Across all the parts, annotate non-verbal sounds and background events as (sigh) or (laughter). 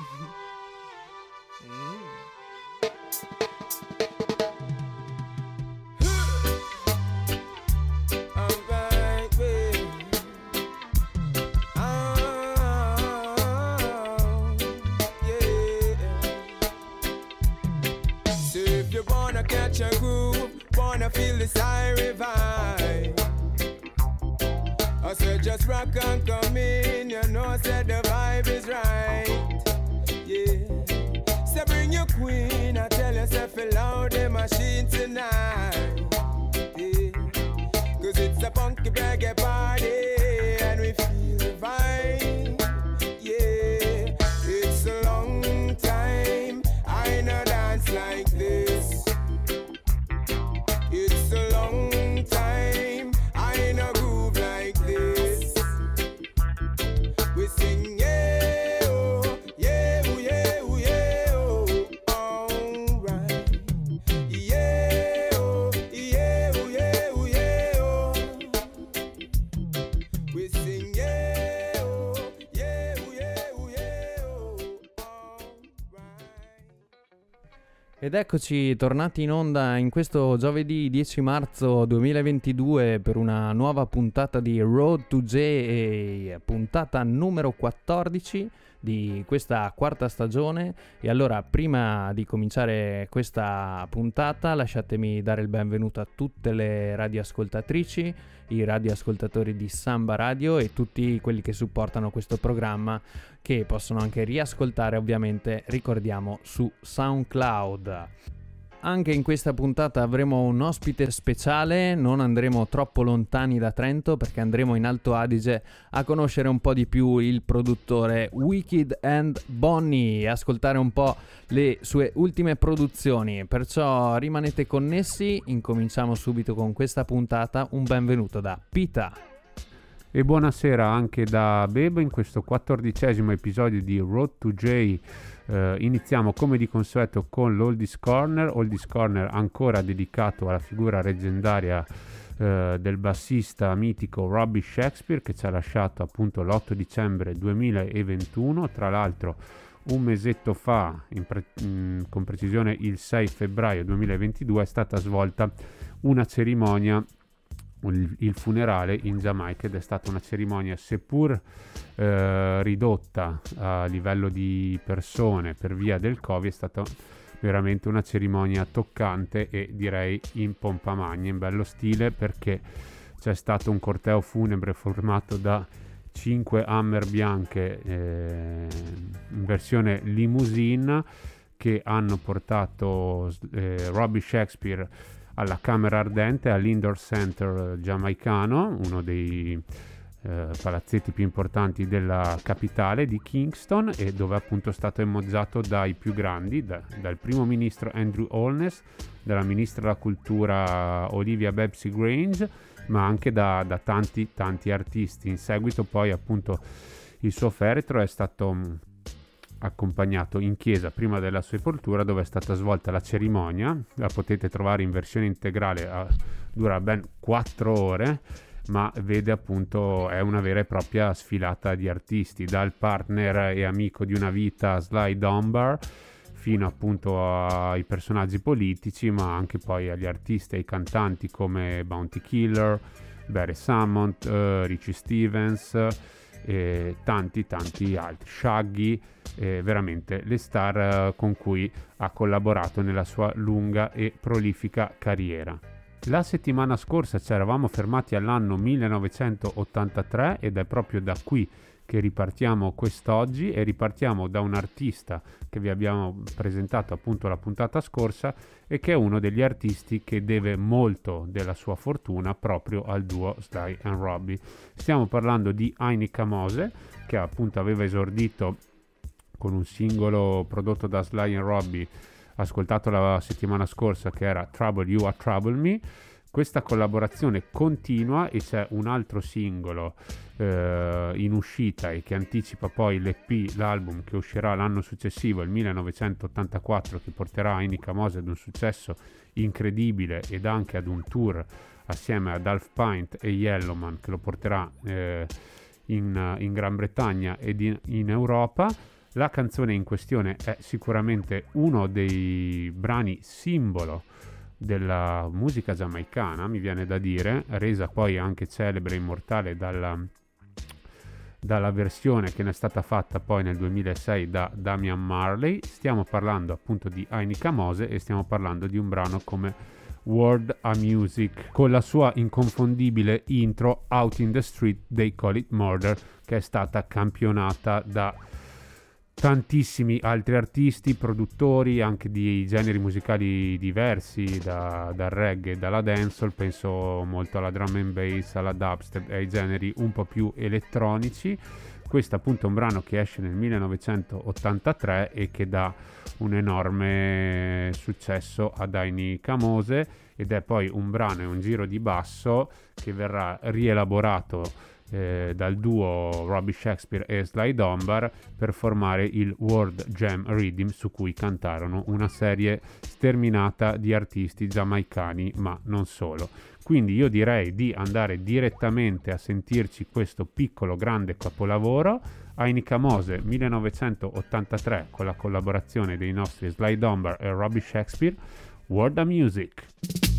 Mm-hmm. (laughs) Ed eccoci tornati in onda in questo giovedì 10 marzo 2022 per una nuova puntata di Road to J, puntata numero 14 di questa quarta stagione. E allora, prima di cominciare questa puntata, lasciatemi dare il benvenuto a tutte le radioascoltatrici, i radioascoltatori di Samba Radio e tutti quelli che supportano questo programma che possono anche riascoltare ovviamente, ricordiamo, su SoundCloud. Anche in questa puntata avremo un ospite speciale, non andremo troppo lontani da Trento perché andremo in Alto Adige a conoscere un po' di più il produttore Wicked and Bonnie ascoltare un po' le sue ultime produzioni. Perciò rimanete connessi, incominciamo subito con questa puntata. Un benvenuto da Pita. E buonasera anche da Bebo in questo quattordicesimo episodio di Road to J. Eh, iniziamo come di consueto con l'Oldies Corner, Oldies Corner ancora dedicato alla figura leggendaria eh, del bassista mitico Robbie Shakespeare che ci ha lasciato appunto l'8 dicembre 2021, tra l'altro un mesetto fa, pre- mh, con precisione il 6 febbraio 2022, è stata svolta una cerimonia il, funerale in Giamaica ed è stata una cerimonia seppur eh, ridotta a livello di persone per via del Covid, è stata veramente una cerimonia toccante e direi in pompa magna, in bello stile perché c'è stato un corteo funebre formato da 5 Hammer bianche eh, in versione limousine che hanno portato eh, Robbie Shakespeare alla Camera Ardente all'Indoor Center giamaicano, uno dei eh, palazzetti più importanti della capitale di Kingston e dove appunto è stato emozzato dai più grandi, da, dal primo ministro Andrew Holness, dalla ministra della cultura Olivia Bebsy Grange, ma anche da, da tanti tanti artisti. In seguito poi appunto il suo feretro è stato mh, accompagnato in chiesa prima della sepoltura dove è stata svolta la cerimonia, la potete trovare in versione integrale, a, dura ben 4 ore, ma vede appunto è una vera e propria sfilata di artisti, dal partner e amico di una vita Sly Dunbar fino appunto ai personaggi politici, ma anche poi agli artisti e ai cantanti come Bounty Killer, Barry Sammont, uh, Richie Stevens e tanti tanti altri, Shaggy, eh, veramente le star eh, con cui ha collaborato nella sua lunga e prolifica carriera. La settimana scorsa ci eravamo fermati all'anno 1983 ed è proprio da qui ripartiamo quest'oggi e ripartiamo da un artista che vi abbiamo presentato appunto la puntata scorsa e che è uno degli artisti che deve molto della sua fortuna proprio al duo Sly and Robbie. Stiamo parlando di Heini Kamose che appunto aveva esordito con un singolo prodotto da Sly and Robbie ascoltato la settimana scorsa che era Trouble You Are Trouble Me questa collaborazione continua e c'è un altro singolo eh, in uscita e che anticipa poi l'EP, l'album che uscirà l'anno successivo, il 1984, che porterà Inica Mose ad un successo incredibile ed anche ad un tour assieme ad Half Pint e Yellowman che lo porterà eh, in, in, Gran Bretagna ed in, in Europa. La canzone in questione è sicuramente uno dei brani simbolo della musica giamaicana, mi viene da dire, resa poi anche celebre e immortale dalla, dalla versione che ne è stata fatta poi nel 2006 da Damian Marley. Stiamo parlando appunto di Ainika Mose e stiamo parlando di un brano come World a Music con la sua inconfondibile intro Out in the Street They Call It Murder che è stata campionata da tantissimi altri artisti, produttori anche di generi musicali diversi, da, dal reggae, dalla dancehall, penso molto alla drum and bass, alla dubstep e ai generi un po' più elettronici. Questo appunto è un brano che esce nel 1983 e che dà un enorme successo a Daini Camose ed è poi un brano e un giro di basso che verrà rielaborato eh, dal duo Robbie Shakespeare e Sly Dunbar per formare il World Jam Rhythm su cui cantarono una serie sterminata di artisti giamaicani ma non solo. Quindi io direi di andare direttamente a sentirci questo piccolo grande capolavoro Ainica Mose 1983 con la collaborazione dei nostri Sly Dunbar e Robbie Shakespeare World of Music.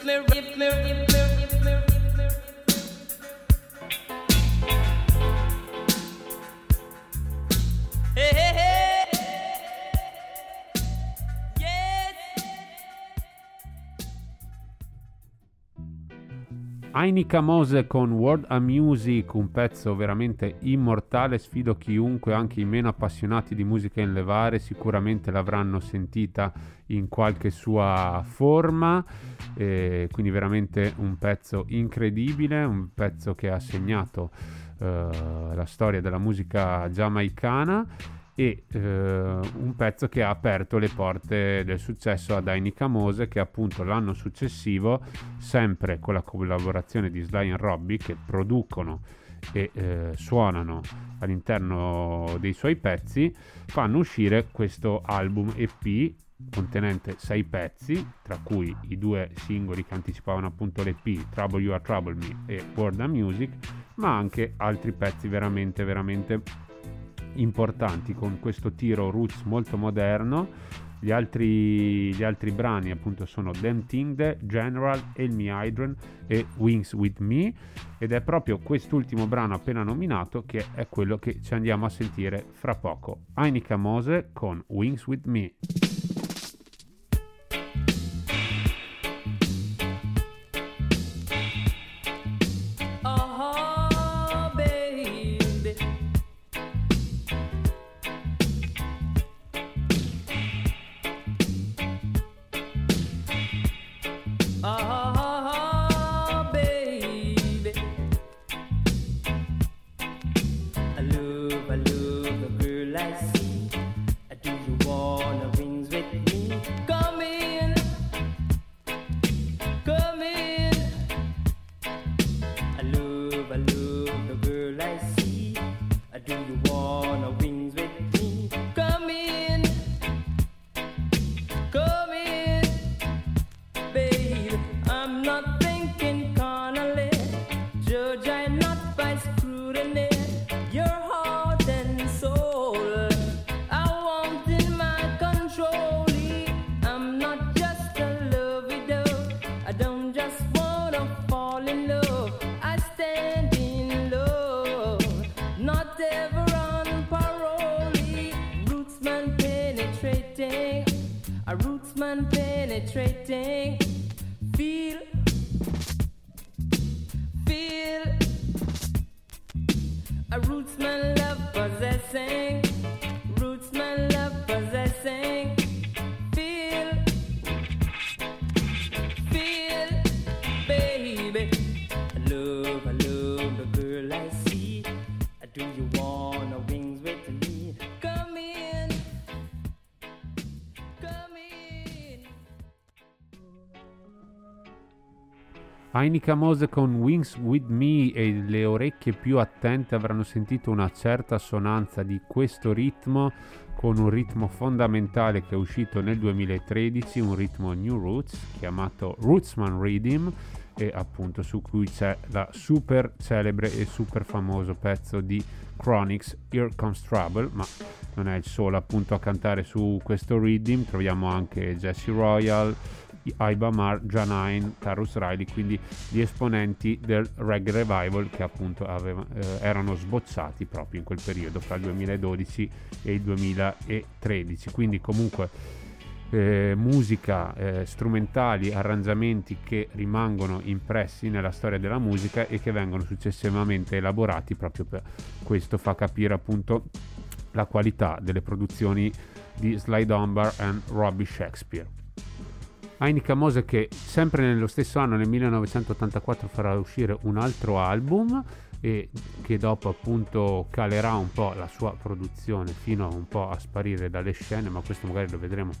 clear, clear, clear. Ainica Mose con World a Music, un pezzo veramente immortale, sfido chiunque, anche i meno appassionati di musica in levare, sicuramente l'avranno sentita in qualche sua forma, eh, quindi veramente un pezzo incredibile, un pezzo che ha segnato eh, la storia della musica giamaicana e eh, un pezzo che ha aperto le porte del successo a Dainica Mose che appunto l'anno successivo sempre con la collaborazione di Sly e Robbie che producono e eh, suonano all'interno dei suoi pezzi fanno uscire questo album EP contenente sei pezzi tra cui i due singoli che anticipavano appunto l'EP Trouble You Are Trouble Me e World of Music ma anche altri pezzi veramente veramente importanti con questo tiro roots molto moderno. Gli altri, gli altri brani appunto sono Damn Thing, General, El Mi Hydran e Wings With Me ed è proprio quest'ultimo brano appena nominato che è quello che ci andiamo a sentire fra poco. Ainika Mose con Wings With Me. Heineken Mose con Wings With Me e le orecchie più attente avranno sentito una certa assonanza di questo ritmo con un ritmo fondamentale che è uscito nel 2013, un ritmo New Roots chiamato Rootsman Rhythm e appunto su cui c'è la super celebre e super famoso pezzo di Chronics Here Comes Trouble, ma non è il solo appunto a cantare su questo rhythm, troviamo anche Jesse Royal, Ibamar, Janine, Tarus Riley, quindi gli esponenti del reggae revival che appunto aveva, eh, erano sbozzati proprio in quel periodo fra il 2012 e il 2013. Quindi comunque eh, musica, eh, strumentali, arrangiamenti che rimangono impressi nella storia della musica e che vengono successivamente elaborati proprio per questo fa capire appunto la qualità delle produzioni di Sly Dunbar e Robbie Shakespeare. Heineken Mose che sempre nello stesso anno, nel 1984, farà uscire un altro album e che dopo appunto calerà un po' la sua produzione fino un po' a sparire dalle scene, ma questo magari lo vedremo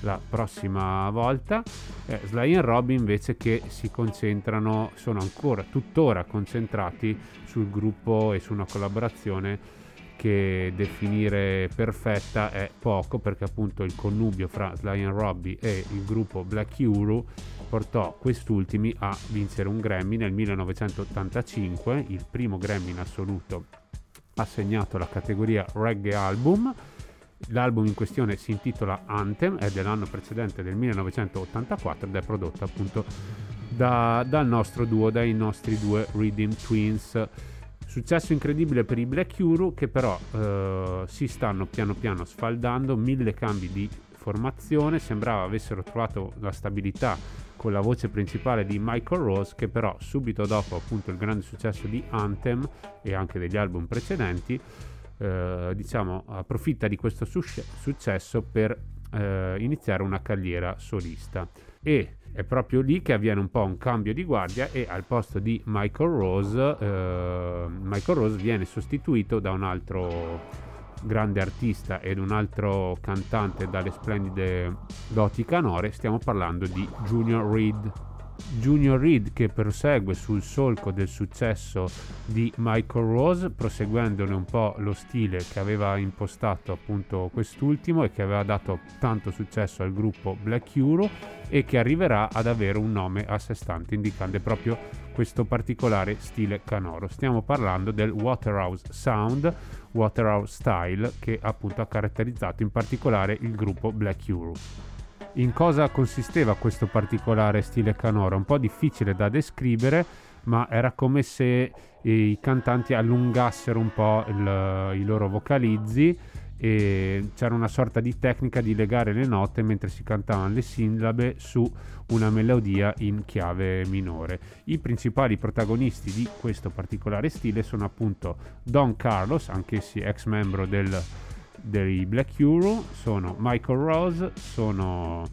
la prossima volta. Eh, Sly e Robin invece che si concentrano, sono ancora tuttora concentrati sul gruppo e su una collaborazione che definire perfetta è poco perché appunto il connubio fra Sly and Robbie e il gruppo Black Euro portò quest'ultimi a vincere un Grammy nel 1985, il primo Grammy in assoluto assegnato alla categoria Reggae Album. L'album in questione si intitola Anthem, è dell'anno precedente del 1984 ed è prodotto appunto da, dal nostro duo, dai nostri due Reading Twins. Successo incredibile per i Black Euro che però eh, si stanno piano piano sfaldando, mille cambi di formazione, sembrava avessero trovato la stabilità con la voce principale di Michael Rose che però subito dopo appunto il grande successo di Anthem e anche degli album precedenti eh, diciamo approfitta di questo su- successo per eh, iniziare una carriera solista. E è proprio lì che avviene un po' un cambio di guardia e al posto di Michael Rose, eh, Michael Rose viene sostituito da un altro grande artista ed un altro cantante dalle splendide doti canore, stiamo parlando di Junior Reed. Junior Reed che prosegue sul solco del successo di Michael Rose, proseguendone un po' lo stile che aveva impostato appunto quest'ultimo e che aveva dato tanto successo al gruppo Black Euro e che arriverà ad avere un nome a sé stante, indicando proprio questo particolare stile canoro. Stiamo parlando del Waterhouse Sound, Waterhouse Style, che appunto ha caratterizzato in particolare il gruppo Black Euro. In cosa consisteva questo particolare stile canoro? Un po' difficile da descrivere, ma era come se i cantanti allungassero un po' il, i loro vocalizzi e c'era una sorta di tecnica di legare le note mentre si cantavano le sillabe su una melodia in chiave minore. I principali protagonisti di questo particolare stile sono appunto Don Carlos, anch'essi ex membro del, dei Black Euro, sono Michael Rose, sono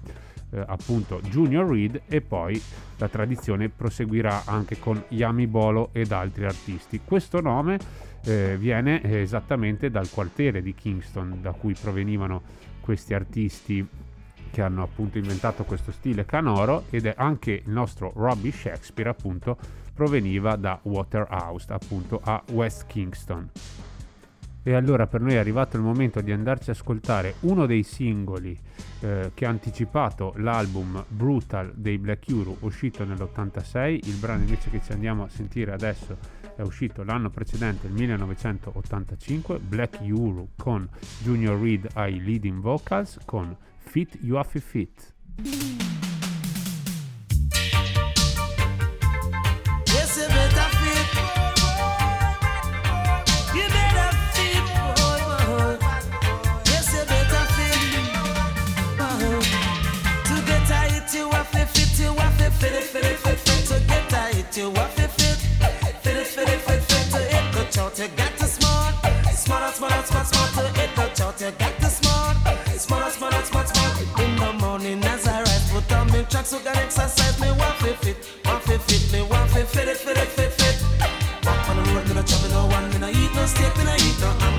eh, appunto Junior Reed e poi la tradizione proseguirà anche con Yami Bolo ed altri artisti. Questo nome eh, viene esattamente dal quartiere di Kingston da cui provenivano questi artisti che hanno appunto inventato questo stile canoro ed è anche il nostro Robbie Shakespeare appunto proveniva da Waterhouse appunto a West Kingston. E allora per noi è arrivato il momento di andarci a ascoltare uno dei singoli eh, che ha anticipato l'album Brutal dei Black Euro uscito nell'86. Il brano invece che ci andiamo a sentire adesso è uscito l'anno precedente, il 1985, Black Euro con Junior Reed ai leading vocals con Fit You Have Fit. No chop. No one, me no eat no steak, me no eat no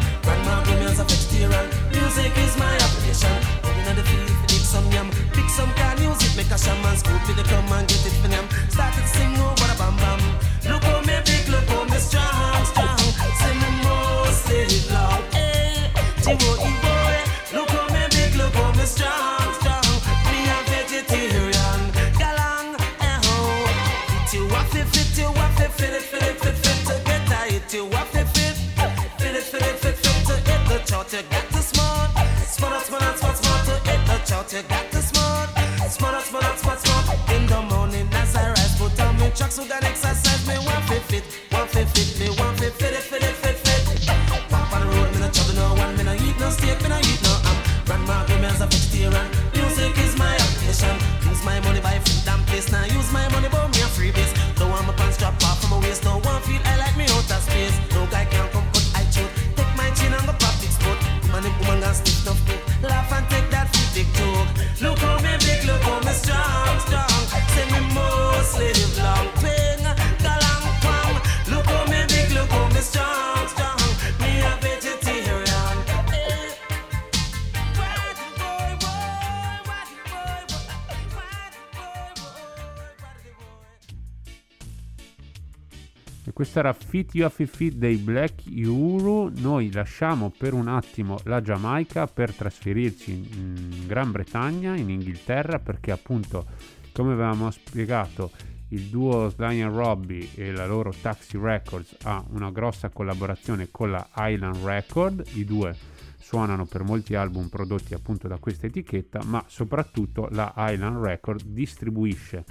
Fit Fit dei Black Euro. Noi lasciamo per un attimo la Giamaica per trasferirci in Gran Bretagna, in Inghilterra, perché appunto, come avevamo spiegato, il duo and Robbie e la loro Taxi Records ha una grossa collaborazione con la Island Record. I due suonano per molti album prodotti appunto da questa etichetta, ma soprattutto la Island Record distribuisce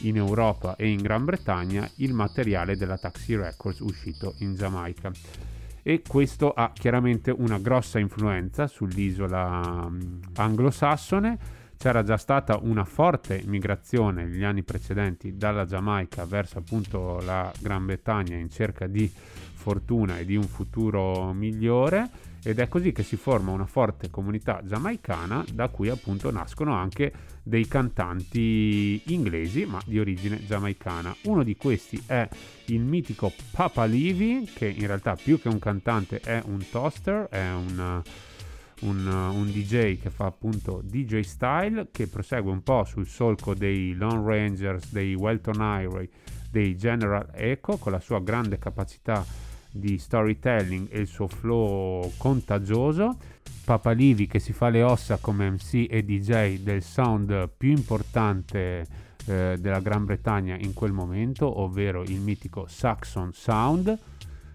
in Europa e in Gran Bretagna il materiale della Taxi Records uscito in Giamaica e questo ha chiaramente una grossa influenza sull'isola mm, anglosassone. C'era già stata una forte migrazione negli anni precedenti dalla Giamaica verso appunto la Gran Bretagna in cerca di fortuna e di un futuro migliore ed è così che si forma una forte comunità giamaicana da cui appunto nascono anche dei cantanti inglesi ma di origine giamaicana. Uno di questi è il mitico Papa Levy che in realtà più che un cantante è un toaster, è un, un, un DJ che fa appunto DJ style che prosegue un po' sul solco dei Lone Rangers, dei Welton Highway, dei General Echo con la sua grande capacità di storytelling e il suo flow contagioso. Papa Livi che si fa le ossa come MC e DJ del sound più importante eh, della Gran Bretagna in quel momento, ovvero il mitico Saxon Sound.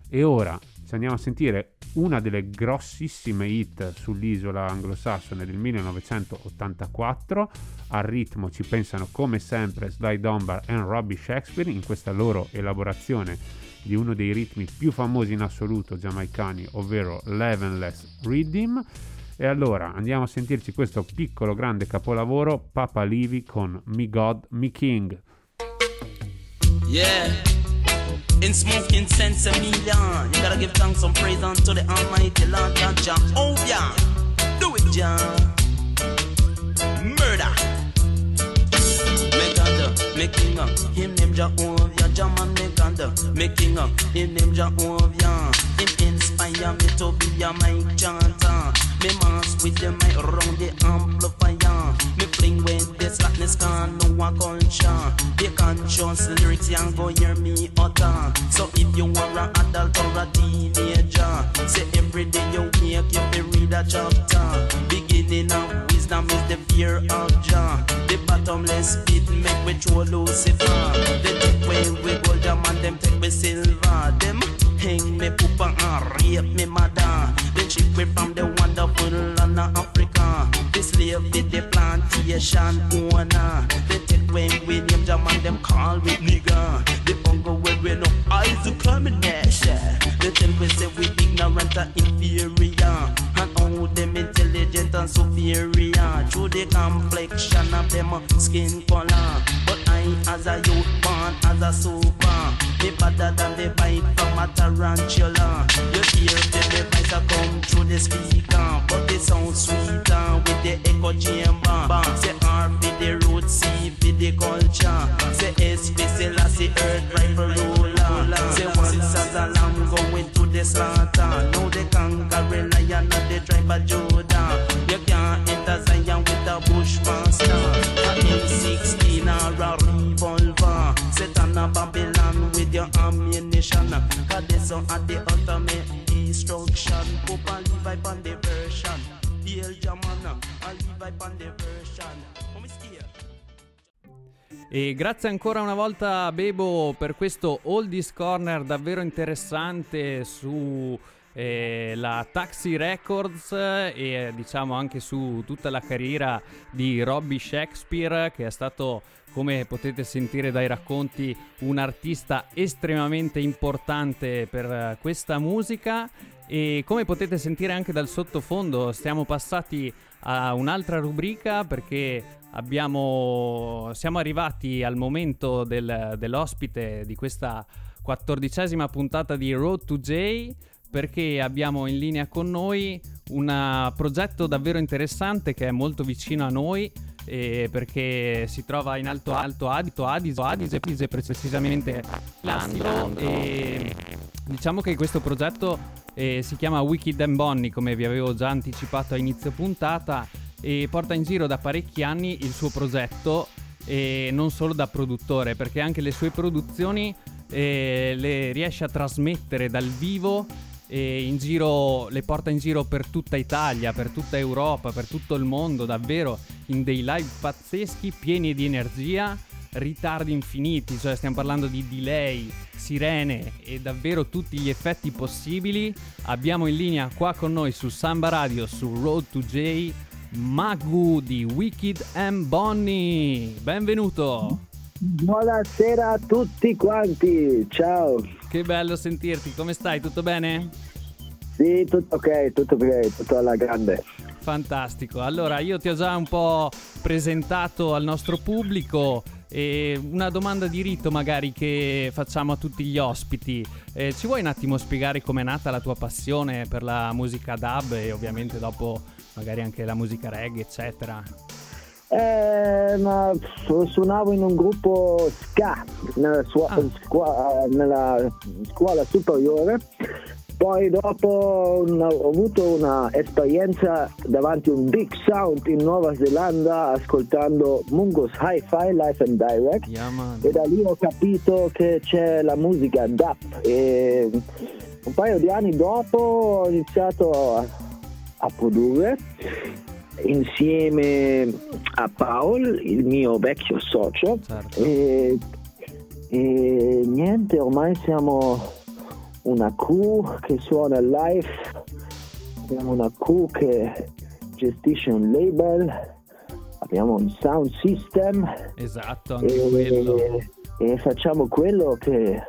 E ora ci andiamo a sentire una delle grossissime hit sull'isola anglosassone del 1984. Al ritmo ci pensano come sempre Sly Dunbar e Robbie Shakespeare in questa loro elaborazione di uno dei ritmi più famosi in assoluto giamaicani, ovvero l'Evenless Rhythm. E allora andiamo a sentirci questo piccolo grande capolavoro Papa Livi con Me God, Me King. Yeah. In smoking sense a million, you gotta give thanks and praise unto the Almighty Lord Jah. Oh yeah, do it, Jah. God, make King, him name Jehovah. Jah man me God, me king, him name Jehovah. Him inspire me to be a mic chanter. Me mass with the mic round the amplifier. Fling with the slackness can no a culture. The conscious lyrics and go hear me utter. So if you are a adult or a teenager, say every day you wake, you be read a chapter. Beginning of wisdom is the fear of Jah. The bottomless pit make we throw Lucifer. They take away we gold, and them take we silver. Them hang me poopa and rape me mother. Then ship we from the wonderful land of Africa. This slave with the plantation owner. They take away we name Jah and them call we nigga. The hunger where we no eyes to combination. They tell we say we ignorant and inferior. And them and superior. Through the complexion of them uh, skin color. But I as a youth born as a super. Me better than the bite from a tarantula. You hear the voice a come through the speaker. But they sound sweeter with the echo chamber. Say R for the root, C for the culture. Say S for Selassie, earth rifle ruler. Say once as a lamb going to the slaughter. Now the conquering lion of the tribe of Judah. You can't enter Zion with a bushmaster. A M16 or a revolver. Set on a Babylon with your ammunition. Cause this at the ultimate destruction. Pope and Levi on the version. Hail Jamana, and Levi on the version. E grazie ancora una volta Bebo per questo Oldies Corner davvero interessante su eh, la Taxi Records e eh, diciamo anche su tutta la carriera di Robbie Shakespeare che è stato come potete sentire dai racconti un artista estremamente importante per eh, questa musica. E come potete sentire anche dal sottofondo stiamo passati a un'altra rubrica perché abbiamo, siamo arrivati al momento del- dell'ospite di questa quattordicesima puntata di Road to J perché abbiamo in linea con noi un uh, progetto davvero interessante che è molto vicino a noi eh, perché si trova in Alto Alto Adito, Adise, Adise, Pise, precisamente Landro. E diciamo che questo progetto eh, si chiama Wicked and Bonnie come vi avevo già anticipato a inizio puntata e porta in giro da parecchi anni il suo progetto e non solo da produttore perché anche le sue produzioni eh, le riesce a trasmettere dal vivo giro, le porta in giro per tutta Italia, per tutta Europa, per tutto il mondo, davvero in dei live pazzeschi, pieni di energia, ritardi infiniti, cioè stiamo parlando di delay, sirene e davvero tutti gli effetti possibili. Abbiamo in linea qua con noi su Samba Radio, su Road to J, Magu di Wicked and Bonnie. Benvenuto! Buonasera a tutti quanti, ciao. Che bello sentirti, come stai? Tutto bene? Sì, tutto ok, tutto ok, tutto alla grande. Fantastico. Allora, io ti ho già un po' presentato al nostro pubblico e una domanda di rito magari che facciamo a tutti gli ospiti. Eh, ci vuoi un attimo spiegare com'è nata la tua passione per la musica dub e ovviamente dopo magari anche la musica reggae, eccetera? Eh, ma suonavo in un gruppo ska nella, sua- Ah. scuola, nella scuola superiore. Poi dopo un- ho avuto un'esperienza davanti a un big sound in Nuova Zelanda ascoltando Mungo's Hi-Fi Live and Direct. Yeah, e da lì ho capito che c'è la musica DAP e un paio di anni dopo ho iniziato a, a produrre insieme a Paul, il mio vecchio socio Certo. e, e niente, ormai siamo una crew che suona live, siamo una crew che gestisce un label, abbiamo un sound system Esatto, anche quello. e, e facciamo quello che,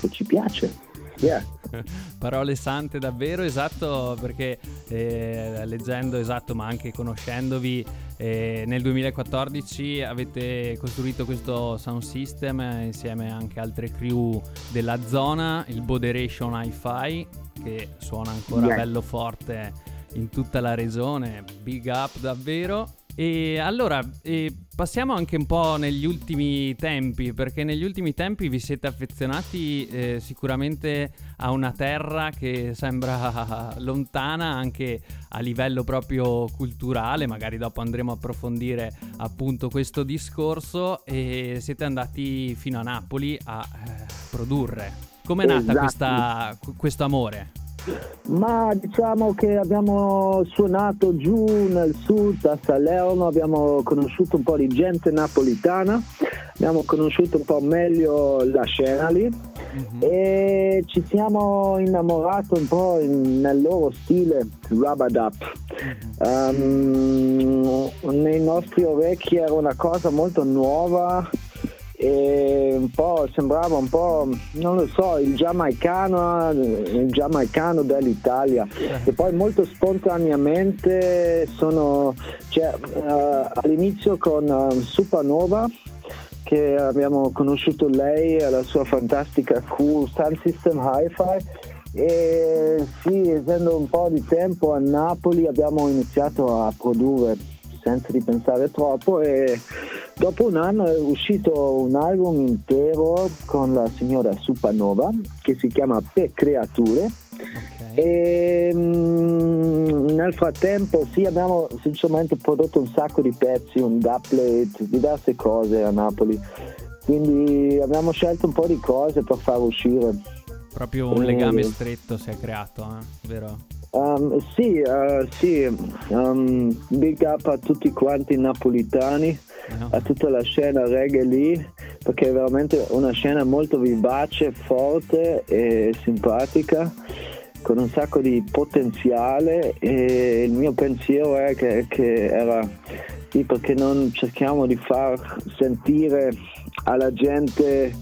che ci piace. Yeah. (laughs) Parole sante davvero, esatto, perché eh, leggendo esatto, ma anche conoscendovi, eh, nel 2014 avete costruito questo sound system eh, insieme anche altre crew della zona, il Boderation Hi-Fi, che suona ancora Yeah. bello forte in tutta la regione, big up davvero. E allora eh, passiamo anche un po' negli ultimi tempi, perché negli ultimi tempi vi siete affezionati eh, sicuramente a una terra che sembra (laughs) lontana anche a livello proprio culturale, magari dopo andremo a approfondire appunto questo discorso e siete andati fino a Napoli a eh, produrre. Com'è nata Esatto. questa, questo amore? Ma diciamo che abbiamo suonato giù nel sud a Salerno, abbiamo conosciuto un po' di gente napolitana, abbiamo conosciuto un po' meglio la scena lì mm-hmm. e ci siamo innamorati un po' in, nel loro stile Rubadap. Mm-hmm. Um, nei nostri orecchi era una cosa molto nuova e un po' sembrava un po' non lo so il giamaicano il giamaicano dell'Italia eh. e poi molto spontaneamente sono cioè, uh, all'inizio con uh, Supernova che abbiamo conosciuto lei e la sua fantastica crew Sun System Hi-Fi e sì, essendo un po' di tempo a Napoli abbiamo iniziato a produrre senza di pensare troppo e dopo un anno è uscito un album intero con la signora Supernova che si chiama Per Creature okay. e mm, nel frattempo sì abbiamo sinceramente prodotto un sacco di pezzi, un dubplate, diverse cose a Napoli quindi abbiamo scelto un po' di cose per far uscire proprio un legame stretto si è creato, eh? vero? Um, sì, uh, sì. Um, big up a tutti quanti napolitani. A tutta la scena reggae lì, perché è veramente una scena molto vivace, forte e simpatica, con un sacco di potenziale e il mio pensiero è che, che era sì, perché non cerchiamo di far sentire alla gente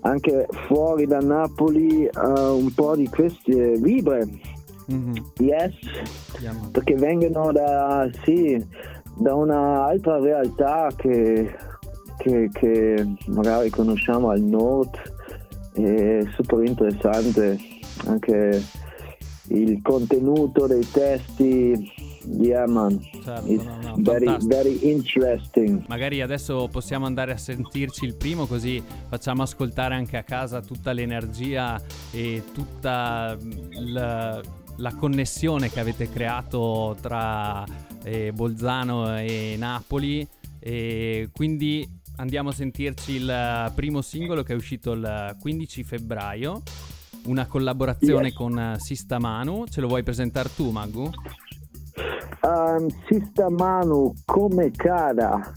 anche fuori da Napoli uh, un po' di queste vibre. Mm-hmm. Yes, perché vengono da, sì, da un'altra realtà che, che, che magari conosciamo al nord, è super interessante anche il contenuto dei testi Yeah, man. Certo, It's no, no, very, very interesting. Magari adesso possiamo andare a sentirci il primo, così facciamo ascoltare anche a casa tutta l'energia e tutta la, la connessione che avete creato tra eh, Bolzano e Napoli. E quindi andiamo a sentirci il primo singolo che è uscito il 15 febbraio. Una collaborazione yes. con Sista Manu. Ce lo vuoi presentare tu Magu? Um, Sista Manu come cara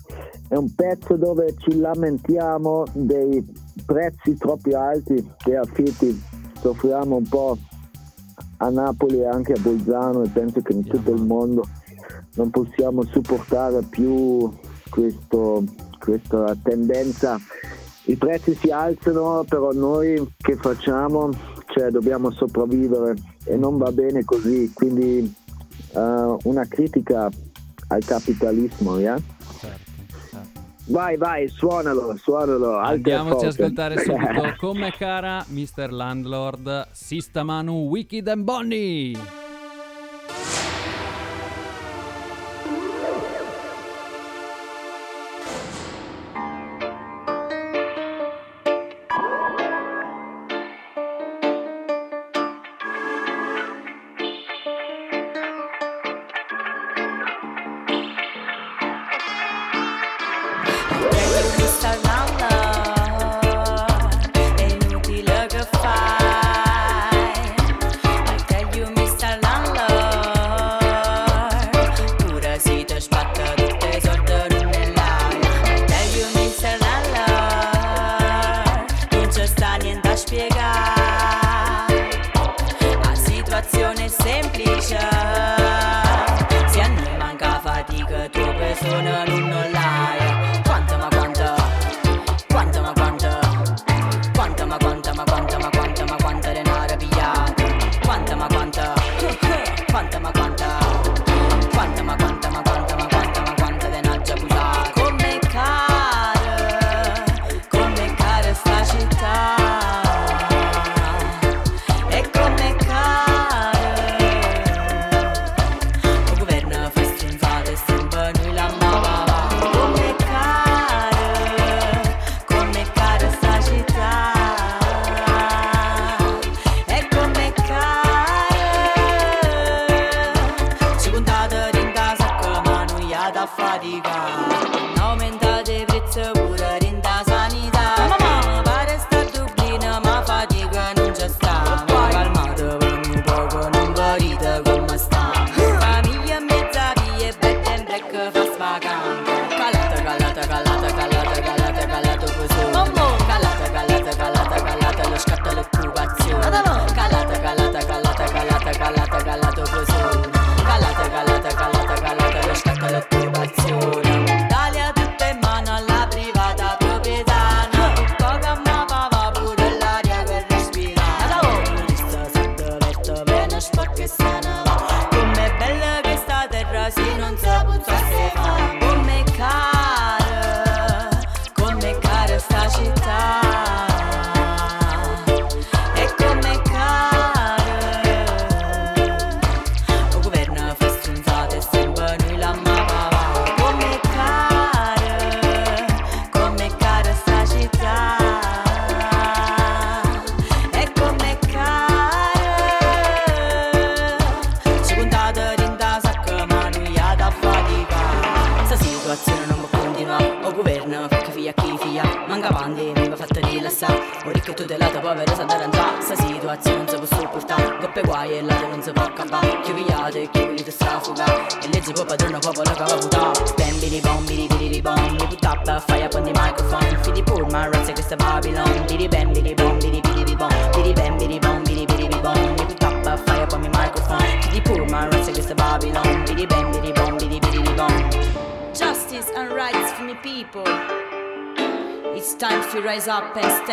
è un pezzo dove ci lamentiamo dei prezzi troppo alti dei affitti soffriamo un po' a Napoli e anche a Bolzano e penso che in tutto il mondo non possiamo supportare più questo, questa tendenza. I prezzi si alzano, però noi che facciamo? Cioè dobbiamo sopravvivere e non va bene così, quindi uh, una critica al capitalismo, yeah? Certo. Vai, vai, suonalo, suonalo. Andiamoci a ascoltare subito (laughs) come cara Mr. Landlord, Sistamanu Wicked and Bonnie.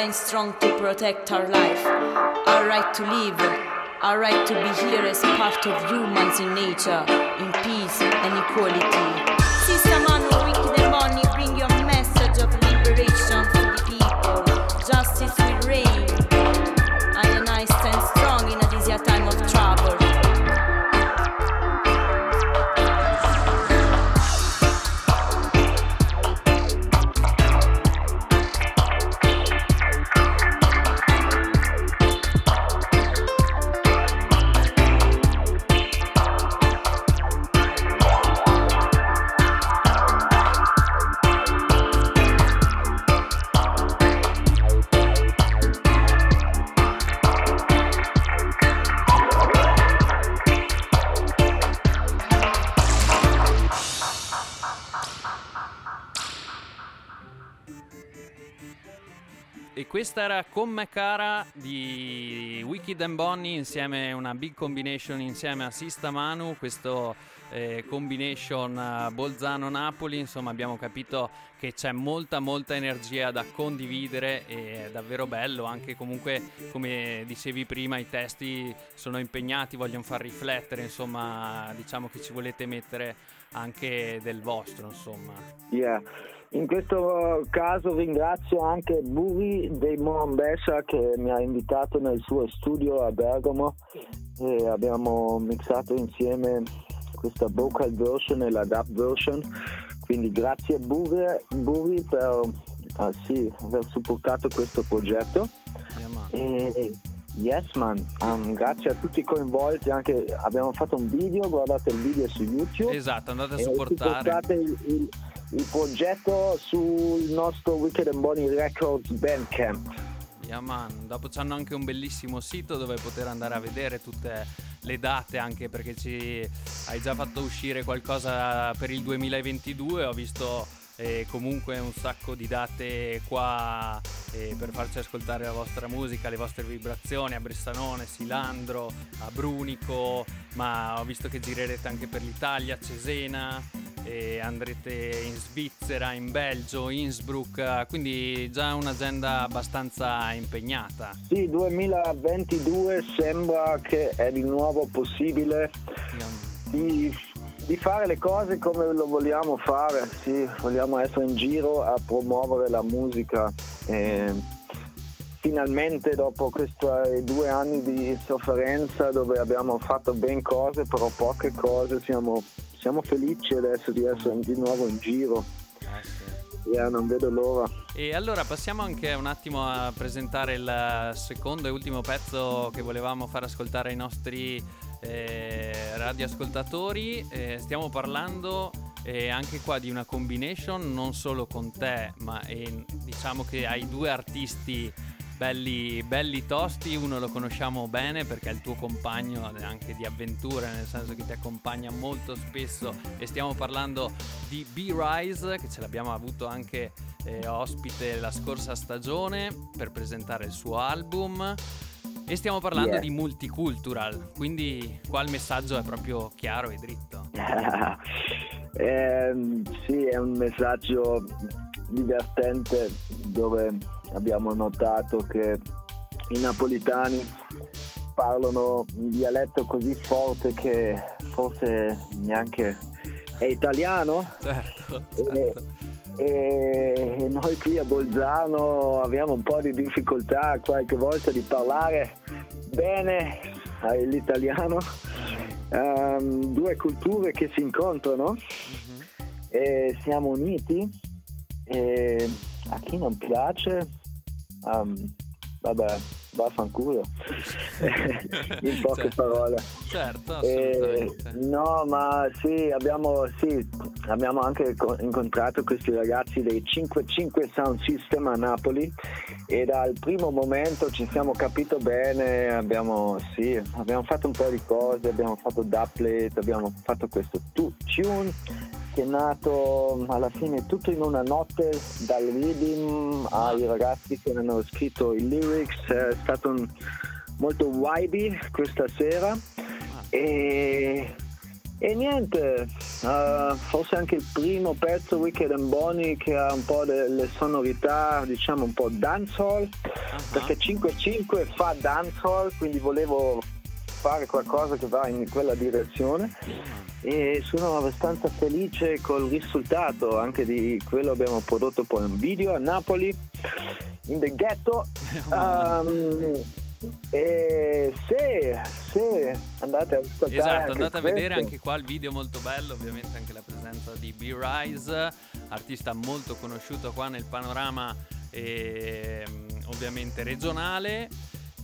Stand strong to protect our life, our right to live, our right to be here as part of humans in nature, in peace and equality. Sister Manu, questa era Come Cara di Wicked and Bonnie insieme a una big combination insieme a Sista Manu, questo eh, combination eh, Bolzano-Napoli, insomma abbiamo capito che c'è molta molta energia da condividere e è davvero bello, anche comunque come dicevi prima i testi sono impegnati, vogliono far riflettere, insomma diciamo che ci volete mettere anche del vostro, insomma. Yeah. In questo caso ringrazio anche Buri dei Moambessa che mi ha invitato nel suo studio a Bergamo e abbiamo mixato insieme questa vocal version e la dub version. Quindi grazie Buri, Buri per ah, sì, aver supportato questo progetto. Yeah. E yes man, um, grazie a tutti i coinvolti, anche abbiamo fatto un video, guardate il video su YouTube. Esatto, andate a supportare. Il progetto sul nostro Wicked and Bonnie Records Bandcamp. Yeah, man. Dopo c'hanno anche un bellissimo sito dove poter andare a vedere tutte le date, anche perché ci hai già fatto uscire qualcosa per il 2022. Ho visto eh, comunque un sacco di date qua eh, per farci ascoltare la vostra musica, le vostre vibrazioni a Bressanone, Silandro, a Brunico, ma ho visto che girerete anche per l'Italia, Cesena. E andrete in Svizzera, in Belgio, Innsbruck, quindi già un'agenda abbastanza impegnata. Sì, 2022 sembra che è di nuovo possibile di, di fare le cose come lo vogliamo fare, sì, vogliamo essere in giro a promuovere la musica. E finalmente dopo questi due anni di sofferenza dove abbiamo fatto ben cose, però poche cose, siamo, siamo felici adesso di essere di nuovo in giro. Yeah, non vedo l'ora. E allora passiamo anche un attimo a presentare il secondo e ultimo pezzo che volevamo far ascoltare ai nostri eh, radioascoltatori. Eh, stiamo parlando eh, anche qua di una combination non solo con te, ma eh, diciamo che hai due artisti belli, belli tosti. Uno lo conosciamo bene perché è il tuo compagno anche di avventure, nel senso che ti accompagna molto spesso. E stiamo parlando di B-Rise, che ce l'abbiamo avuto anche eh, ospite la scorsa stagione per presentare il suo album. E stiamo parlando Yeah. di multicultural, quindi qua il messaggio è proprio chiaro e dritto. (laughs) Ehm, sì, è un messaggio divertente dove abbiamo notato che i napolitani parlano un dialetto così forte che forse neanche è italiano Certo, certo. e noi qui a Bolzano abbiamo un po' di difficoltà qualche volta di parlare bene eh, l'italiano. Ehm, due culture che si incontrano Mhm. e siamo uniti e a chi non piace ehm, vabbè vaffanculo, (laughs) in poche parole. Certo, Eh, no, ma sì abbiamo, sì, abbiamo anche co- incontrato questi ragazzi dei 5-5 Sound System a Napoli e dal primo momento ci siamo capito bene, abbiamo, sì, abbiamo fatto un po' di cose, abbiamo fatto dubplate, abbiamo fatto questo tu- tune che è nato alla fine tutto in una notte dal rhythm ai ragazzi che hanno scritto i lyrics, è stato un- molto vibey questa sera. E, e niente, eh, forse anche il primo pezzo Wicked and Bonnie che ha un po' delle sonorità diciamo un po' dancehall. Ah, perché 5-5 fa dancehall quindi volevo fare qualcosa che va in quella direzione e sono abbastanza felice col risultato anche di quello abbiamo prodotto poi un video a Napoli in the ghetto (laughs) Um, e se, se andate a ascoltare Esatto, andate a vedere questo. anche qua il video molto bello, ovviamente anche la presenza di B-Rise, artista molto conosciuto qua nel panorama ehm, ovviamente regionale,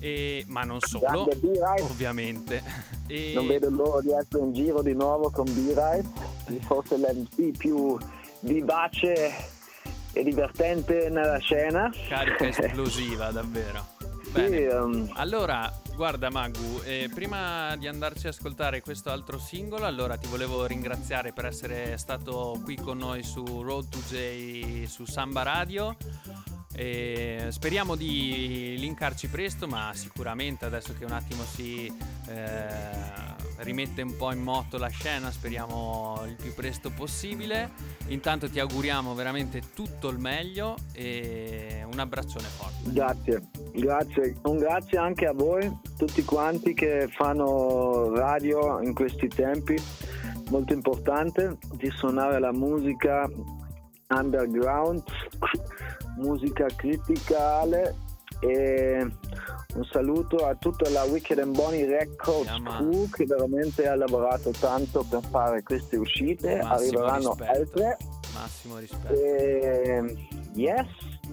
e- ma non solo, Grande ovviamente. (laughs) E- non vedo l'ora di essere in giro di nuovo con B-Rise forse l'MC più vivace e divertente nella scena Carica (laughs) esplosiva, davvero. Sì, Bene. um, Allora, guarda Magu, eh, prima di andarci a ascoltare questo altro singolo, allora ti volevo ringraziare per essere stato qui con noi su Road to J su Samba Radio. E speriamo di linkarci presto, ma sicuramente adesso che un attimo si eh, rimette un po' in moto la scena, speriamo il più presto possibile. Intanto ti auguriamo veramente tutto il meglio e un abbraccione forte. Grazie, grazie. Un grazie anche a voi, tutti quanti che fanno radio in questi tempi. Molto importante di suonare la musica underground, musica criticale e un saluto a tutta la Wicked and Bonnie Records Yeah, crew che veramente ha lavorato tanto per fare queste uscite. Massimo Arriveranno rispetto. altre. Massimo rispetto. E, yes,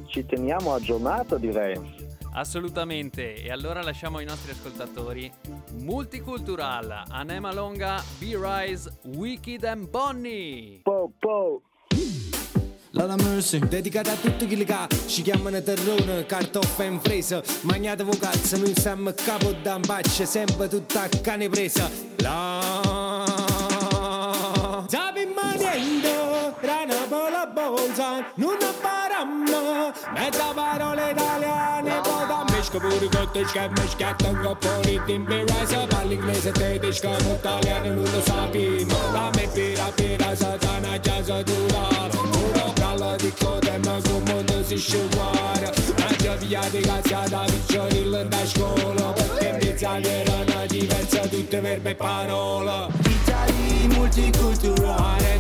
ci teniamo aggiornato direi. Assolutamente. E allora lasciamo ai nostri ascoltatori Multicultural, Anema Longa, B-Rise, Wicked and Bonnie. Po, po. Lola Mercy, dedicata a tutti quelli che ci chiamano terrone, cartoffa in fresa, magnate vocazze, noi siamo capo d'ambaccia, sempre tutta a cane presa. La pola bolsa, non paramma, mezza parole italiane, poi da mischio pure con te schermi, schiatta un po' di timbi, rise, parli inglese, tedesco, italiano, non lo sappiamo, la me pira pira, satana, già sa dura, puro callo di code, ma sul mondo si sciuguara, la giovia di cazzata, piccioni da scuola, perché in Italia erano diverse tutte verbe e parole. Italy multiculturale,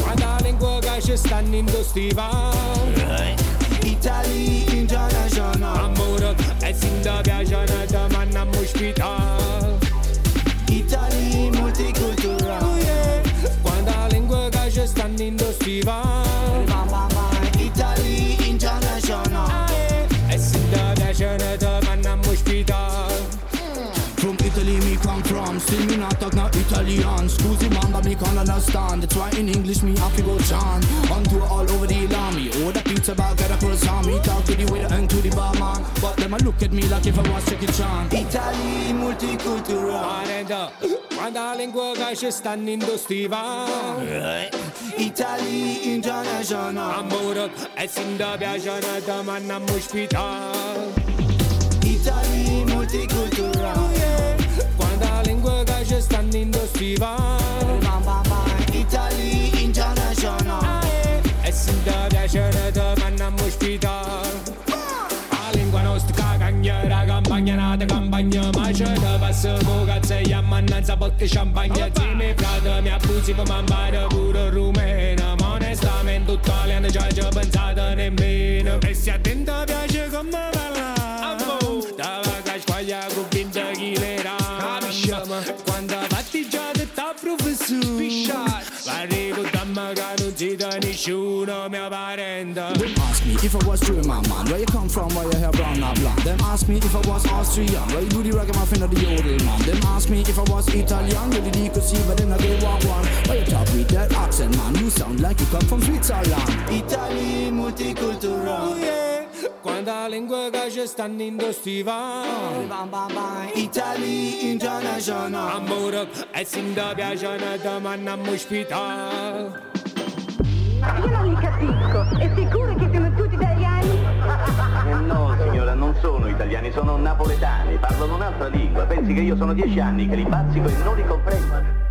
quanta lingua che ci stanno in sto stivale. Italy international Amore, e sin da piacere da manna ospitale Italy multiculturale Quanta lingua che ci stanno in sto from Still me not talk no Italian. Scusi man but me can't understand. That's why in English me have to go John On tour all over the land Me order pizza bag get a croissant Me talk to the waiter and to the barman. But them a look at me like if I was Jackie Chan. Italy multicultural. Arenda, quanta lingua che ci stanno in sto stivale Italy international. Amore, e sin da piacere da manna ospitale Italy multicultural. Quanta lingua che ci stanno in sto stivale Italy international. E sin da piacere da manna ospitale La lingua nostra cagnera, campagna nata, campagna Ma c'è da passo cazzo e ammannanza botte champagne Zimi frate mi abusi come ambare pure rumena. Ma onestamente italiano già ci ho pensato nemmeno E se attenta piace come parla Stava che squaglia con 20 kg to nessuno mio parente. Them ask me if I was German man, where you come from, why you hair brown not blonde. Them ask me if I was Austrian, why you do the ragamuffin of the yodel man. Them ask me if I was Italian, you the could see, but then I get one one. Why you talk with that accent man, you sound like you come from Switzerland. Italy multicultural. Oh yeah. Quanta lingua che stanno in sto stivale. Italy international. Amore, e sin da piacere da manna ospitare. Io non li capisco. È sicuro che siamo tutti italiani? Eh no, signora, non sono italiani, sono napoletani, parlano un'altra lingua. Pensi che io sono dieci anni che li bazzico e non li comprendo.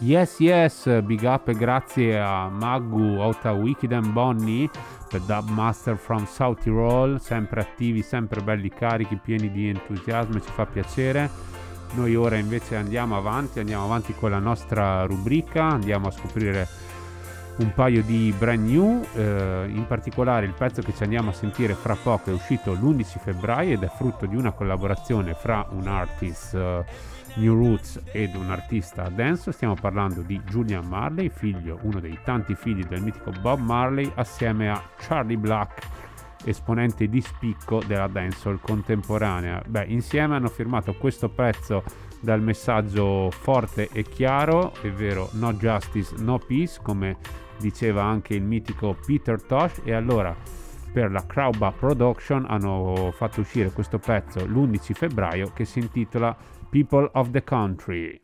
Yes, yes, big up e grazie a Maggu, Ota Wicked and Bonnie per Dub Master from South Tirol, sempre attivi, sempre belli carichi, pieni di entusiasmo ci fa piacere. Noi ora invece andiamo avanti, andiamo avanti con la nostra rubrica, andiamo a scoprire un paio di brand new, eh, in particolare il pezzo che ci andiamo a sentire fra poco è uscito l'11 febbraio ed è frutto di una collaborazione fra un artist eh, New Roots ed un artista dance, stiamo parlando di Julian Marley, figlio, uno dei tanti figli del mitico Bob Marley, assieme a Charlie Black, esponente di spicco della dancehall contemporanea. Beh, insieme hanno firmato questo pezzo dal messaggio forte e chiaro, è no justice, no peace, come diceva anche il mitico Peter Tosh, e allora per la Crowba Production hanno fatto uscire questo pezzo l'11 febbraio che si intitola People of the Country.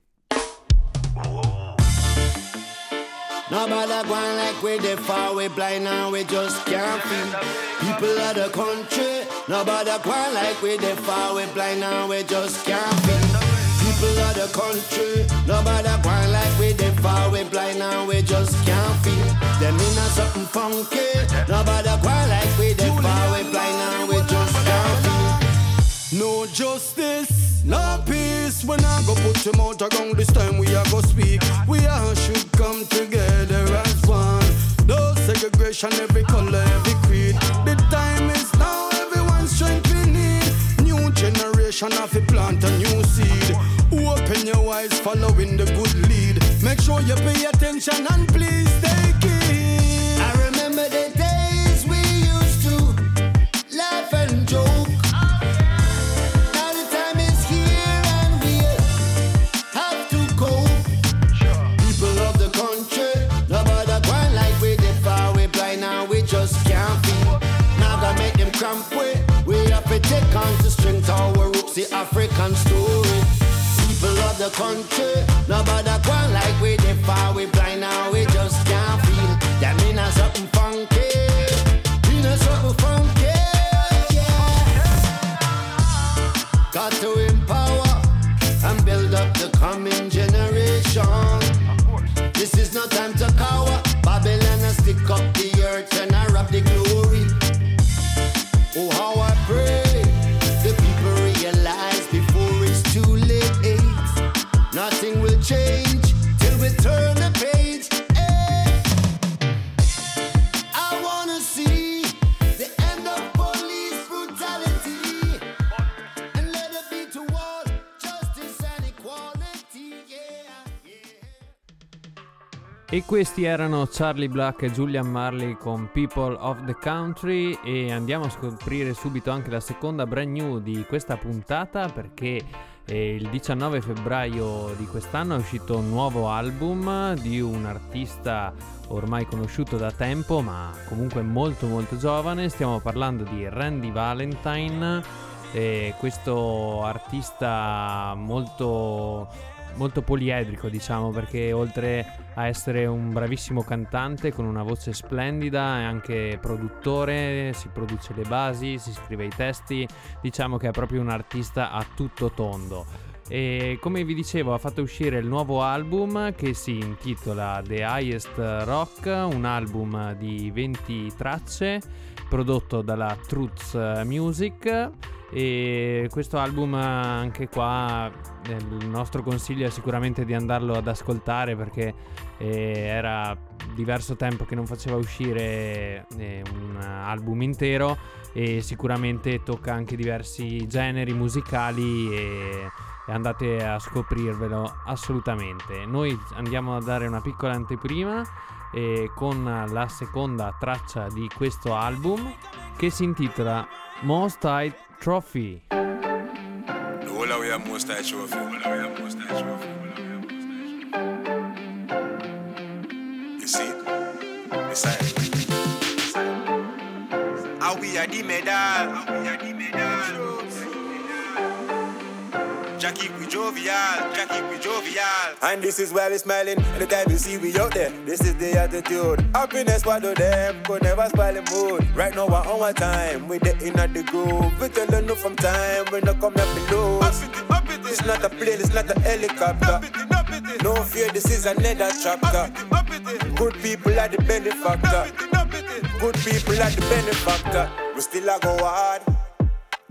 Nobody going like we they far, we blind and we just can't feel. People of the country, nobody going like we they far, we blind and we just can't feel. People of the country, nobody going like we they far, we blind and we just can't feel. Them in a something funky, nobody going like we they far, we blind and we just can't feel. No justice, no peace. When I go put him out around this time, we are go speak. We all should come together as one. No segregation, every color, every creed. The time is now, everyone's strength we need. New generation of a plant a new seed. Open your eyes, following the good lead. Make sure you pay attention and please take it. Our the African story. People of the country, nobody going like we the far we blind now we just can't feel. That mean a something funky, mean a something funky. Yeah. Got to empower and build up the coming generation. This is no time to cower. Babylon a stick up the earth and I rub the glory. E questi erano Charlie Black e Julian Marley con People of the Country. E andiamo a scoprire subito anche la seconda brand new di questa puntata perché eh, il 19 febbraio di quest'anno è uscito un nuovo album di un artista ormai conosciuto da tempo ma comunque molto molto giovane, stiamo parlando di Randy Valentine, eh, questo artista molto molto poliedrico, diciamo, perché oltre a essere un bravissimo cantante con una voce splendida, è anche produttore, si produce le basi, si scrive i testi, diciamo che è proprio un artista a tutto tondo. E come vi dicevo, ha fatto uscire il nuovo album che si intitola The Highest Rock, un album di 20 tracce prodotto dalla Truth Music. E questo album anche qua eh, il nostro consiglio è sicuramente di andarlo ad ascoltare perché eh, era diverso tempo che non faceva uscire eh, un album intero e sicuramente tocca anche diversi generi musicali e e andate a scoprirvelo assolutamente. Noi andiamo a dare una piccola anteprima eh, con la seconda traccia di questo album che si intitola Most High Trophy. You see? Beside. How we are the medal. How we are the medal. Jackie we jovial, Jackie we jovial. And this is where we smiling. Anytime you see we out there, this is the attitude. Happiness, what do them? Could never spoil the mood. Right now, we're on our time. We the in at the groove. We tell no from time. We not come up below. It's not a plane, it's not a helicopter. No fear, this is another chapter. Good people are the benefactor. Good people are the benefactor. We still a go hard.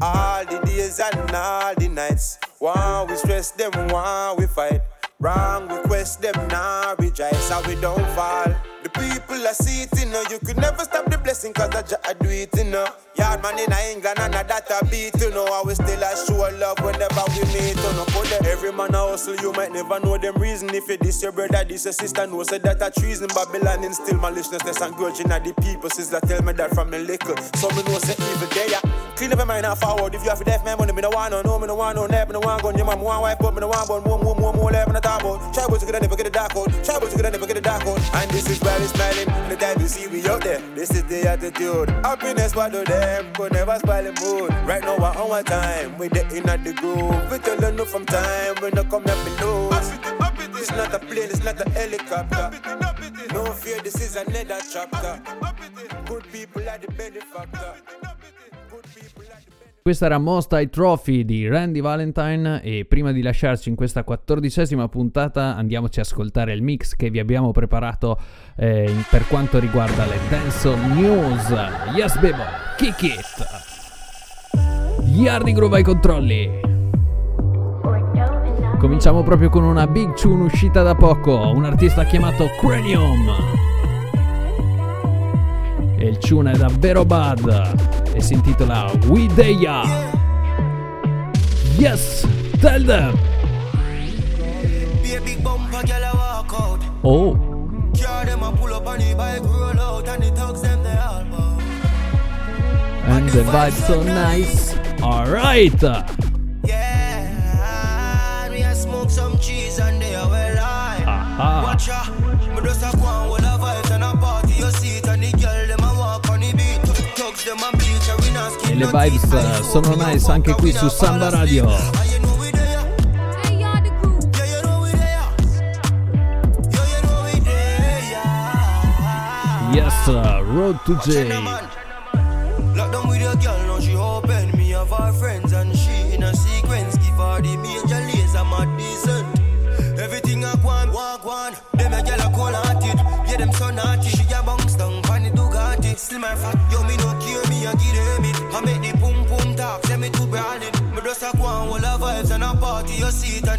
All the days and all the nights. One we stress them, one we fight. Wrong request them, now rejoice, how we don't fall. The people are see it, you know. You could never stop the blessing, cause I just do it, you know. Yard man in England and a that a beat, you know. I will still a show love whenever we meet, you know. Put. Every man a hustle, you might never know them reason. If it this your brother, this your sister, no, say that a treason. Babylon instill maliciousness and grudge in the people. Sister tell me that from me liquor. So me know say evil there. Up your mind and forward. If you have to deaf man, money, me no want no, no, me no want no, never, me no want gun. Your mom want wife, but me no want bun. More, more, more, more, left, me no talk about. Try to get never get a dark out. Try to get never get a dark out. And this is where we smiling. The time you see we out there, this is the attitude. Happiness, what do them? Could never spoil the mood. Right now, we're on our time. We the in at the groove. We tell no from time. We no come up below. It's not a plane, it's not a helicopter. No fear, this is another chapter. Good people are the benefactor. Questa era Most High Trophy di Randy Valentine e prima di lasciarci in questa quattordicesima puntata andiamoci a ascoltare il mix che vi abbiamo preparato eh, per quanto riguarda le Dancehall News. Yes Bebo, kick it! Yardi Groove ai controlli! Cominciamo proprio con una big tune uscita da poco, un artista chiamato Cranium. E il tune è davvero bad e si intitola We Deya. Yes, tell them. Be a big bumper, girl, I walk le vibes eh, sono nice anche qui su Samba Radio. Yeah, you know we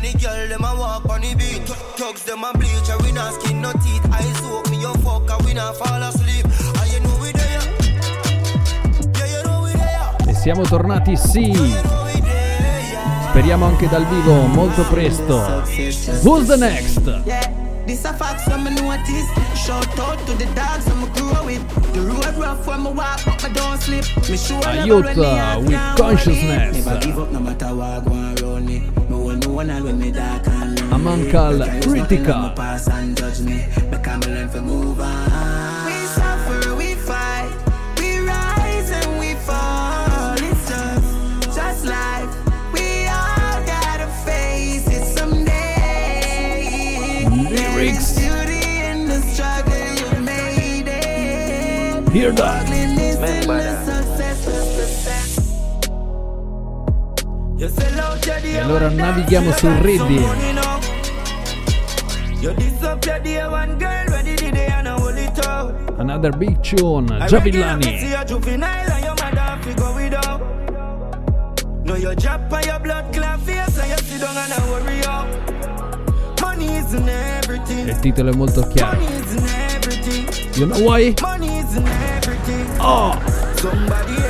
the girl them a walk on the beat. Thugs them a bleach, and we not skin no teeth. Eyes open, me your fuck, and we not fall asleep. And you know we there. Yeah, you know we there. E siamo tornati, sì. Speriamo anche dal vivo molto presto. Who's the next? This a fact, so me notice. Shout out to the dogs I'm grow with. The road rough when me walk, but me don't slip. Me sure me heart with consciousness. it. Never give up no matter what one hand when me dark and lonely. Amankal Me can use nothing on my past and judge me. Me can me learn to move on. We suffer, we fight, we rise and we fall. It's just, just life. We all gotta face it someday. Lyrics. Beauty in the struggle, you made it. Hear that? Disappear day one girl, ready. Another big tune, I reckon you Javillani. see a juvenile and your drop on your blood clot face and you sit down and I worry out. Money isn't everything. Il titolo è molto chiaro. Money isn't everything. You know why? Money isn't everything. Oh, Somebody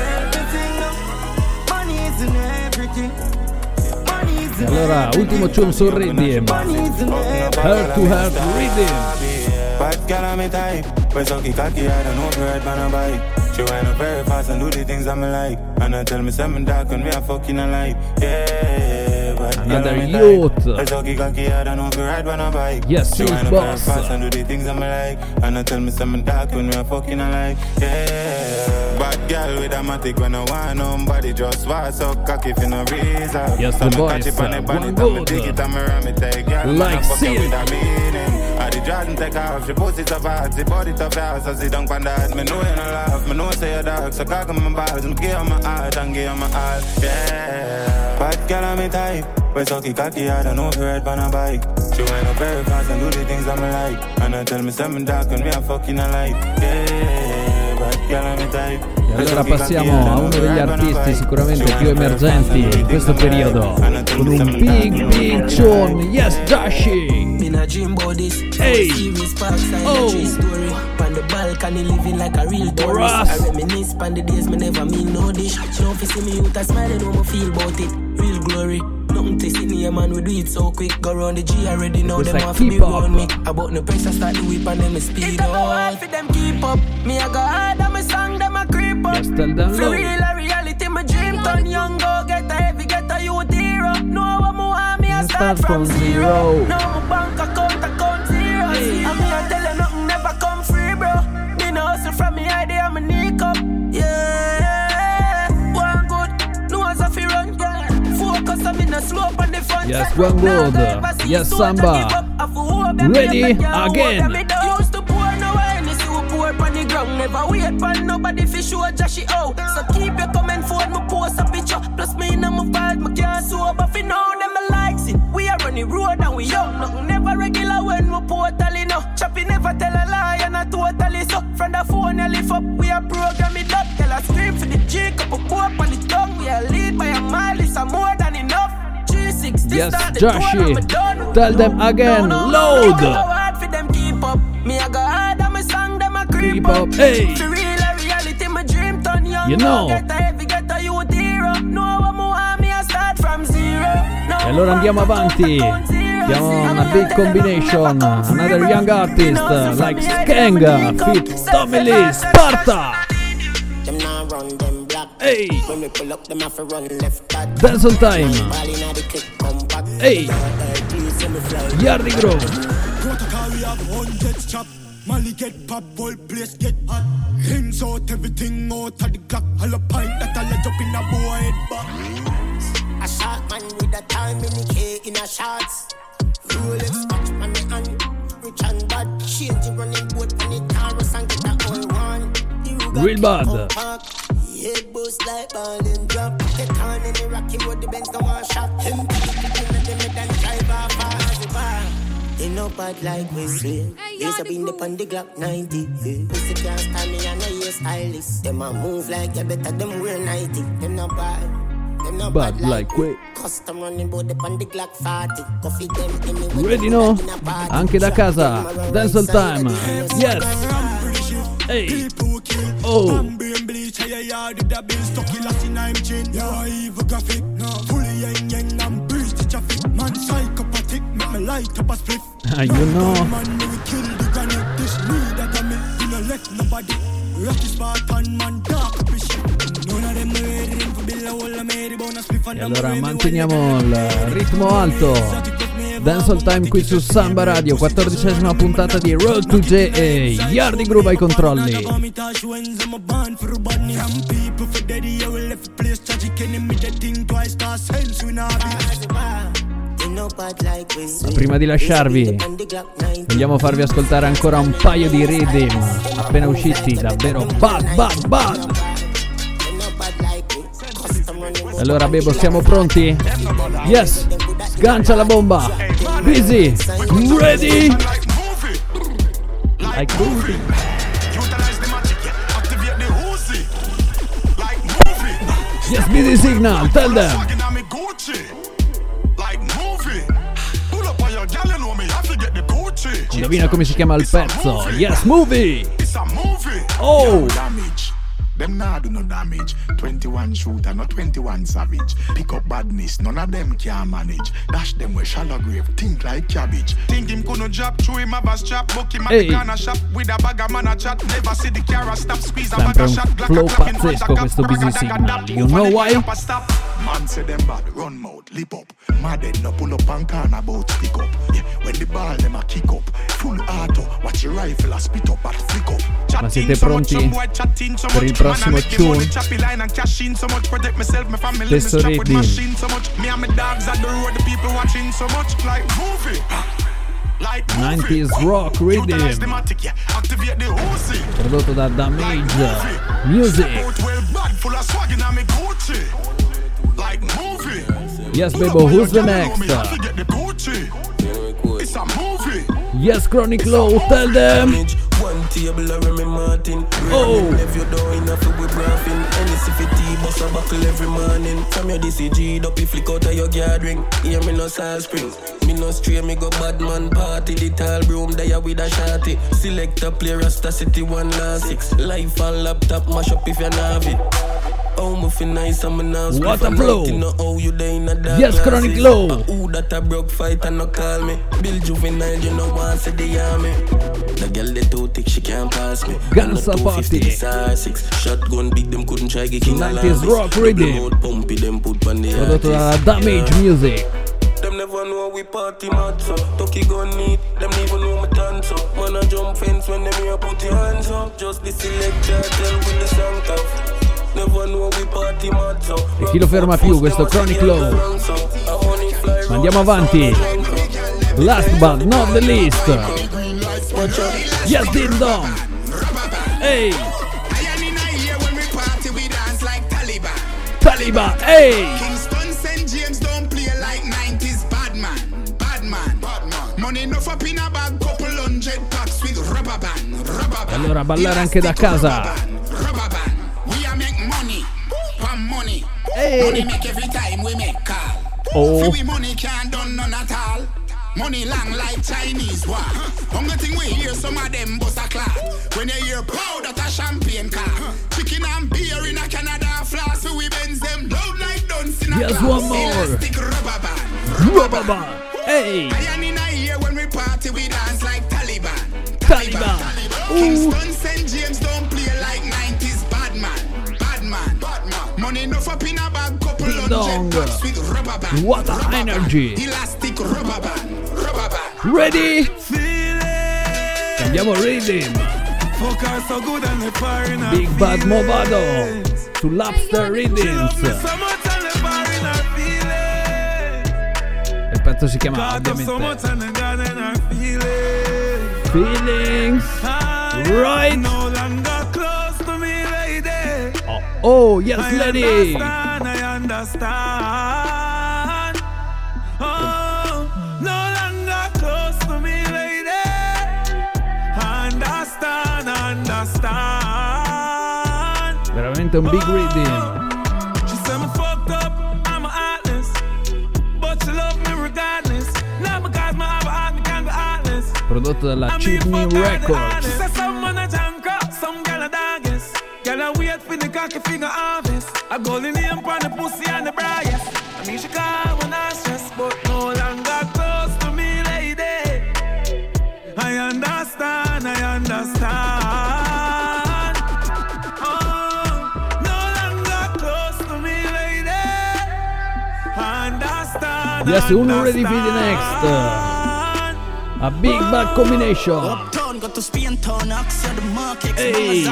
allora, ultimo tune sul Rhythm. Heart to Heart Rhythm. Bad girl on me type. When so kick cocky, I don't know if ride man a bike. She wind up very fast and do the things I'm like. And I tell me something dark when me a fucking a light. Yeah, bad girl Another on me youth. type. When so kick cocky, I don't know if ride man a bike. Yes, she yes, wind up very boss. fast and do the things I'm like. And I tell me something dark when me a fucking a light. Yeah, bad girl with a matic when I want nobody just was so cocky for no reason. Yes, the boys, on uh, one and good. dig it and me ram it take girl. Like man, I fuck you silk. with a meaning. I the Jordan take off, she pussy so fast, she body so fast, so she don't find that. Me know you no laugh, me know say you dark, so cock on my balls, me give her my heart and give her my all, yeah. Bad girl on me type, we so cocky, I don't know if you ride on a bike. She wind up very fast and do the things I'm like, and I tell me something dark and me a fucking a light, yeah. Bad girl on me type. E allora passiamo a uno degli artisti sicuramente più emergenti in questo periodo. Con un big big tune. Yes, this. Hey. Oh. the balcony, living like a real tourist. I reminisce on the days me never mean no dish. Don't see me with a smile, me feel about it. Real glory. Nothing to see me, man, we do it so quick. Go round the G already know It's them like off be keep up. round me. About no pressure, start the whip and then me speed up. hard for them keep up. Me I go hard and my song, them a creep up. Yes, tell them For low. real, a reality, my dream turn young, go get a heavy, get a youth hero. Know what me want, me I start from zero. Now my bank account, account zero. And me I tell you nothing never come free, bro. Me no hustle from me idea, me nick up. You see who pour on the ground. Never wait for nobody fi show Joshy out. So keep your comment me post a picture. Plus me in my vibe, me can't sober now. Them likes it. We are on the road and we young. Nothing never regular when we totally no. Choppy never tell a lie and I totally so. From the phone you lift up, we are program it up. Tell us scream for the couple poop on the tongue. We are lead by a mile, it's a more than enough. 360 Yes, done. Tell them again. No, no, Load. Hard for them keep up. Me I go hard and my song them a creep, Creep up, hey. For real a reality, my dream turn young. You know. Get a heavy, get a youth hero. Know what me want, me I start from zero. No, E allora andiamo avanti. Abbiamo una big combination. Another young artist like Skeng, fit Tommy Lee, Sparta. When we pull up, them have to run left back. Dancehall time. Ball inna the clip. Hey. Please see me. Yardi Grove. Protocol, we have hundreds chop. Molly get pop, whole place get hot. Hands out, everything out of the clock. All a pint that all a jump in a boy head back. A shot man with a time in the K in a shots. Rolex watch on me hand. Rich and bad. Change the running boat on the Taurus and get a whole one. Real bad. Compact. Head boost like ball and drop. Get on in the rocky road, the Benz don't want shot. Him pick it, pick it, them and then drive off fast the bar. They know bad like we swing. Lace up in the on the Glock 90. Yeah. Pussy can't stand me and I hear stylist. Them a move like you better them wear 90. Them not bad. Them not Bad bad, like we. Custom running bout the on the Glock 40. Coffee them anyway. Ready no? Anche da casa. Dancehall time. Yes. Hey. Oh. Brain bleach, hey, yeah, did that bill stuck in last in I'm chin. Yeah, evil graphic. Fully yang yang, I'm breeze to traffic. Man, psychopathic, make me light up a spliff. Ah, you know. Man, we kill the granite. This me that I me, we no left nobody. Rocky Spartan, man, dark shit. A and E allora manteniamo il ritmo alto. Dancehall time qui su Samba Radio, quattordicesima puntata di Road to JA. Yardi Groove ai controlli. Ma prima di lasciarvi, vogliamo farvi ascoltare ancora un paio di rhythm appena usciti, davvero bad, bad, bad. Allora Bebo, siamo pronti? Yes! Sgancia la bomba! Busy! Ready? Like movie! Yes, busy signal, tell them! Indovina come si chiama il pezzo? Yes, movie! Oh! Them nah do no damage. 21 shooter, no 21 savage. Pick up badness, none of them can manage. Dash them with shallow grave, think like cabbage. Think him couldn't drop, through him have a strap, book him at Hey. the corner shop with a bag of man a chat. Never see the car stop, squeeze a bag of shot. Glock a clock in front of questo Busy Signal. You know why? Man say them bad, run mouth, lip up. Mad no pull up and can about pick up. Yeah, when the ball them a kick up. Full auto, watch your rifle a spit up at flick up. Ma siete pronti per il prossimo tune? Stesso ritmo. 90s rock rhythm. Prodotto da Damage? Music. Yes, Bebo, who's the next? Yes, Chronic Low, tell them. One table I Remy Oh. Your door in a food with graphing. Any tea bust a buckle every morning. From your DCG, up you flick out of your gathering. Hear me no salt spring. Me no stray, me go bad man party. The tall broom there with a shotty. Select a player, Rasta City one last six. Life on laptop, mash up if you have it. Oh, feel nice, I'm a now What a flow. Know how you day in a dark Yes, Chronic. Low. Uh, Who that a broke fight and no call me. Bill Juvenile, you know want say the army. The girl they too thick, she can't pass me. Guns And the a 250 party. six. Shotgun big, them couldn't try get king 90s alarm. rock rhythm. Pumpy, them put on the artist. Damage Music. Them never know we party mad so Tucky gun neat, them even know me dance so Man a jump fence when them here put your hands up Just the selector tell with the song tough E chi lo ferma più questo Chronic Low? Ma andiamo avanti. Last but not the least. Yes, Ding Dong. Hey, Taliban. Hey. Kingston St. James don't play like 90s bad man, bad man. Money enough up in a bag, couple hundred packs with rubber band, rubber band. Allora ballare anche da casa. Hey. Money make every time we make call. Oh. Free we money can't done none at all. Money long like Chinese war. Only thing we hear some of them bust a clock. When you hear pow, that a champagne car. Chicken and beer in a Canada flask. So we bends them loud like dunce in a Yes, glass. one more. Elastic rubber band. Rubber band. Hey. Iron in a ear when we party, we dance like Taliban. Taliban. Kingston St. James don't play like Money enough up in a bag, couple hundred with rubber band. What a Rubber band. energy. Elastic rubber band. Rubber band. Ready? Cambiamo rhythm. Big Bad Movado sull'Upster Rhythms. Il pezzo si chiama ovviamente Feelings Right Oh, oh yes lady I understand. Oh, no longer close to me, lady. Understand, understand. Veramente un big rhythm She said me fucked up, I'm a heartless. But she love me regardless. Not because a heart, me can't be heartless. Prodotto dalla Chimney Records harvest. A golden name pon the pussy and the brightest. I mean she call when I stress, but no longer close to me, lady. I understand, I understand. Oh, no longer close to me, lady. Understand. Yes, uno ready for the next uh, A big bad combination Uptown, got to Spain town, Oxford, the market, Hey.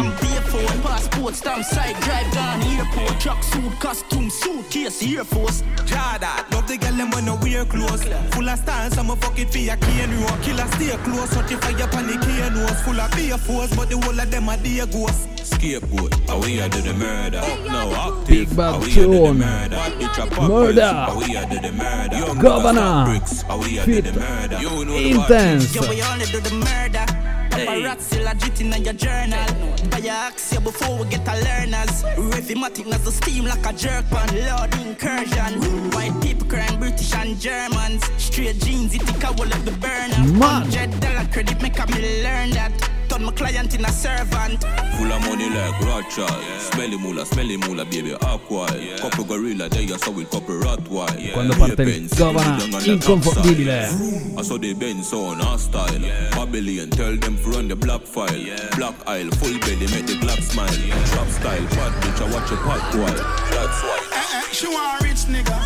And Bayford, passport, stamp, side, drive, gone, airport, truck, suit, costume, suitcase, Air Force. Jada, love the girl them when no wear clothes. Full of stars, I'ma fuck it for your cane road. Killer stay close, certify your panic here nose. Full of beer force, but the whole of them are dear ghosts. Scapegoat, how we are do the murder. Up now, active. Big how bad we are do the tune murder. The trap up Murder. How we are do the murder. Young Governor. bricks, how we are do Fit. the murder. You know the Intense Paparazzi legit in your journal. Buy your axe before we get a learners. Rhythmatic as the steam like a jerk pan. Lord incursion. White people crying British and Germans. Straight jeans, it take a wall of the burner. Man. Hundred dollar credit make a me learn that. Turn my client in a servant. Full of money like Rothschild. Smelly mula, smelly mula, baby, aqua. Couple gorilla, they are so with couple Rottweil. Quando parte il Govana inconfondibile. I saw the Benz on our style. Babylon, tell them to run the black file. Black aisle, full belly, make the black smile. Trap style, bad bitch, I watch a pot while. That's why. Eh, she want rich nigga.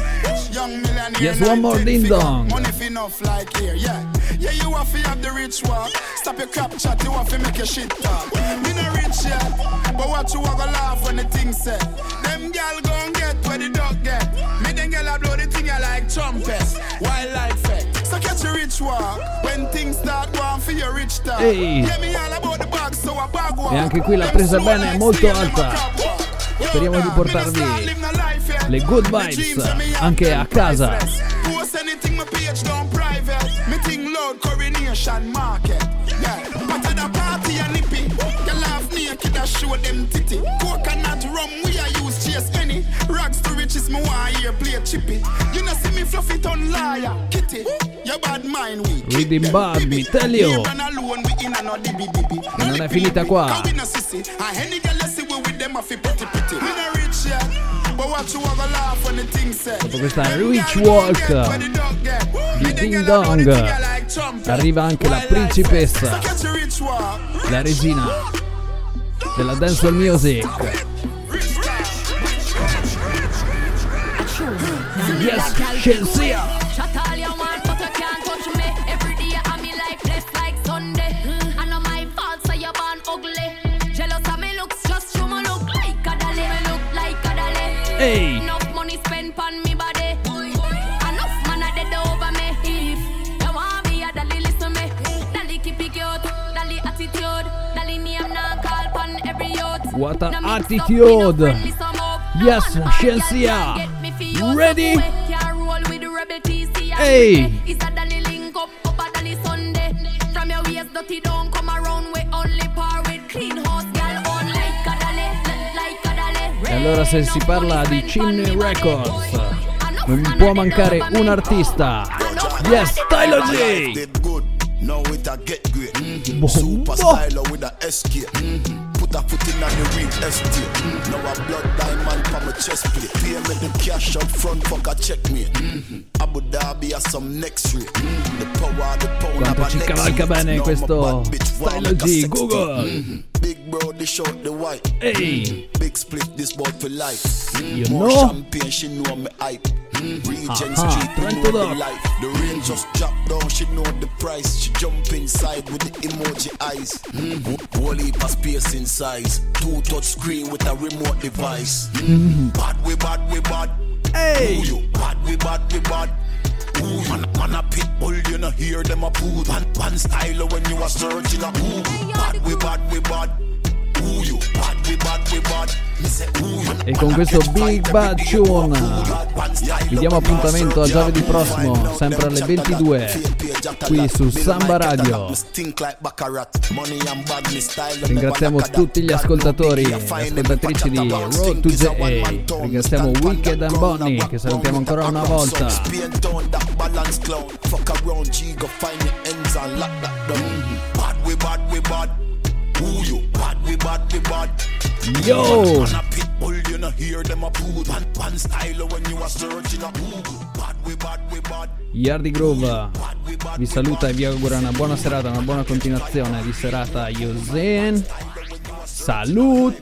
Young millionaire. Yes, one more ding dong. Money fi enough like here, yeah. Yeah, you have to have the rich walk. Stop your crap chat, you have to make your shit talk. Me no rich yet, but what you want to laugh when the thing said. Them gal gon' get where the dog get. Me them gal a blow the thing I like trumpets. Wildlife effect. So catch a rich walk when things start going for your rich talk. Ehi. Yeah, me all about the bag, so I bag walk. E anche qui la presa bene molto alta. Speriamo di portarvi le good vibes anche a casa. Me and and show them titty. Coconut rum we a use chase any. Rags to riches me want hear play chippy. You know see me fluffy ton liar. Kitty, your bad mind we. Reading bad, mi tell you. Run alone we in and out dibby dibby. Che non è finita qua. And any girl see we with them a fi pretty pretty. We no rich yet, Dopo questa Rich Walk di Ding Dong arriva anche la principessa, la regina della dancehall music. Yes, Shensia. Hey. Enough money spent on me body. Enough man a dead over me. If you want me a dolly, listen me. Dolly keep it cute, dolly attitude, dolly name now call pon every youth. What an No mix up, attitude. me no friendly some up. Yes, Shensia. Ready? Can't roll with the rebel TC. Hey. Is a dolly link up, up a dolly Sunday. From your waist dirty don't allora se si parla di Chimney Records, non può mancare un artista. Yes, Tyler G. Did good, now it a get great. Boh, Super boh. styler with a SK. Mhm. Put in on the real estate. Mhm. Now a blood diamond for my chest plate. Pay me the cash up front, fuck a checkmate. Mhm. Abu Dhabi has some next rate. Mhm. The power, the power Quanto ci cavalca bene Now questo my bad bitch want Tyler make a G, sex Google. Mhm. Big bro, they short the white. Hey. Mhm. Big split, this boy for life. Mhm. You More know? champagne, she know me hype. Regent Aha, Street, we Trent know the life. The rain just dropped down, she know the price. She jump inside with the emoji eyes. Mm-hmm. Whole heap of space in size. Two touch screen with a remote device. Mm-hmm. Bad we bad we bad. Hey. Ooh, you bad we bad we bad. Ooh, man, man a pit bull, you know hear them a poo. Man, man style when you a searching a ooh. Bad we bad we bad. Ooh, you bad E con questo Big Bad Tune vi diamo appuntamento a giovedì prossimo, sempre alle 22, qui su Samba Radio. Ringraziamo tutti gli ascoltatori e ascoltatrici di Road to JA. Ringraziamo Wicked and Bonnie che salutiamo ancora una volta. Who you? We bad we bad. Yo! Man a pit bull, you know hear them a poo. Pan pan style when you are searching a poo. Bad we bad we bad. Yardi Groove vi saluta e vi augura una buona serata, una buona continuazione di serata Yosen. Salut!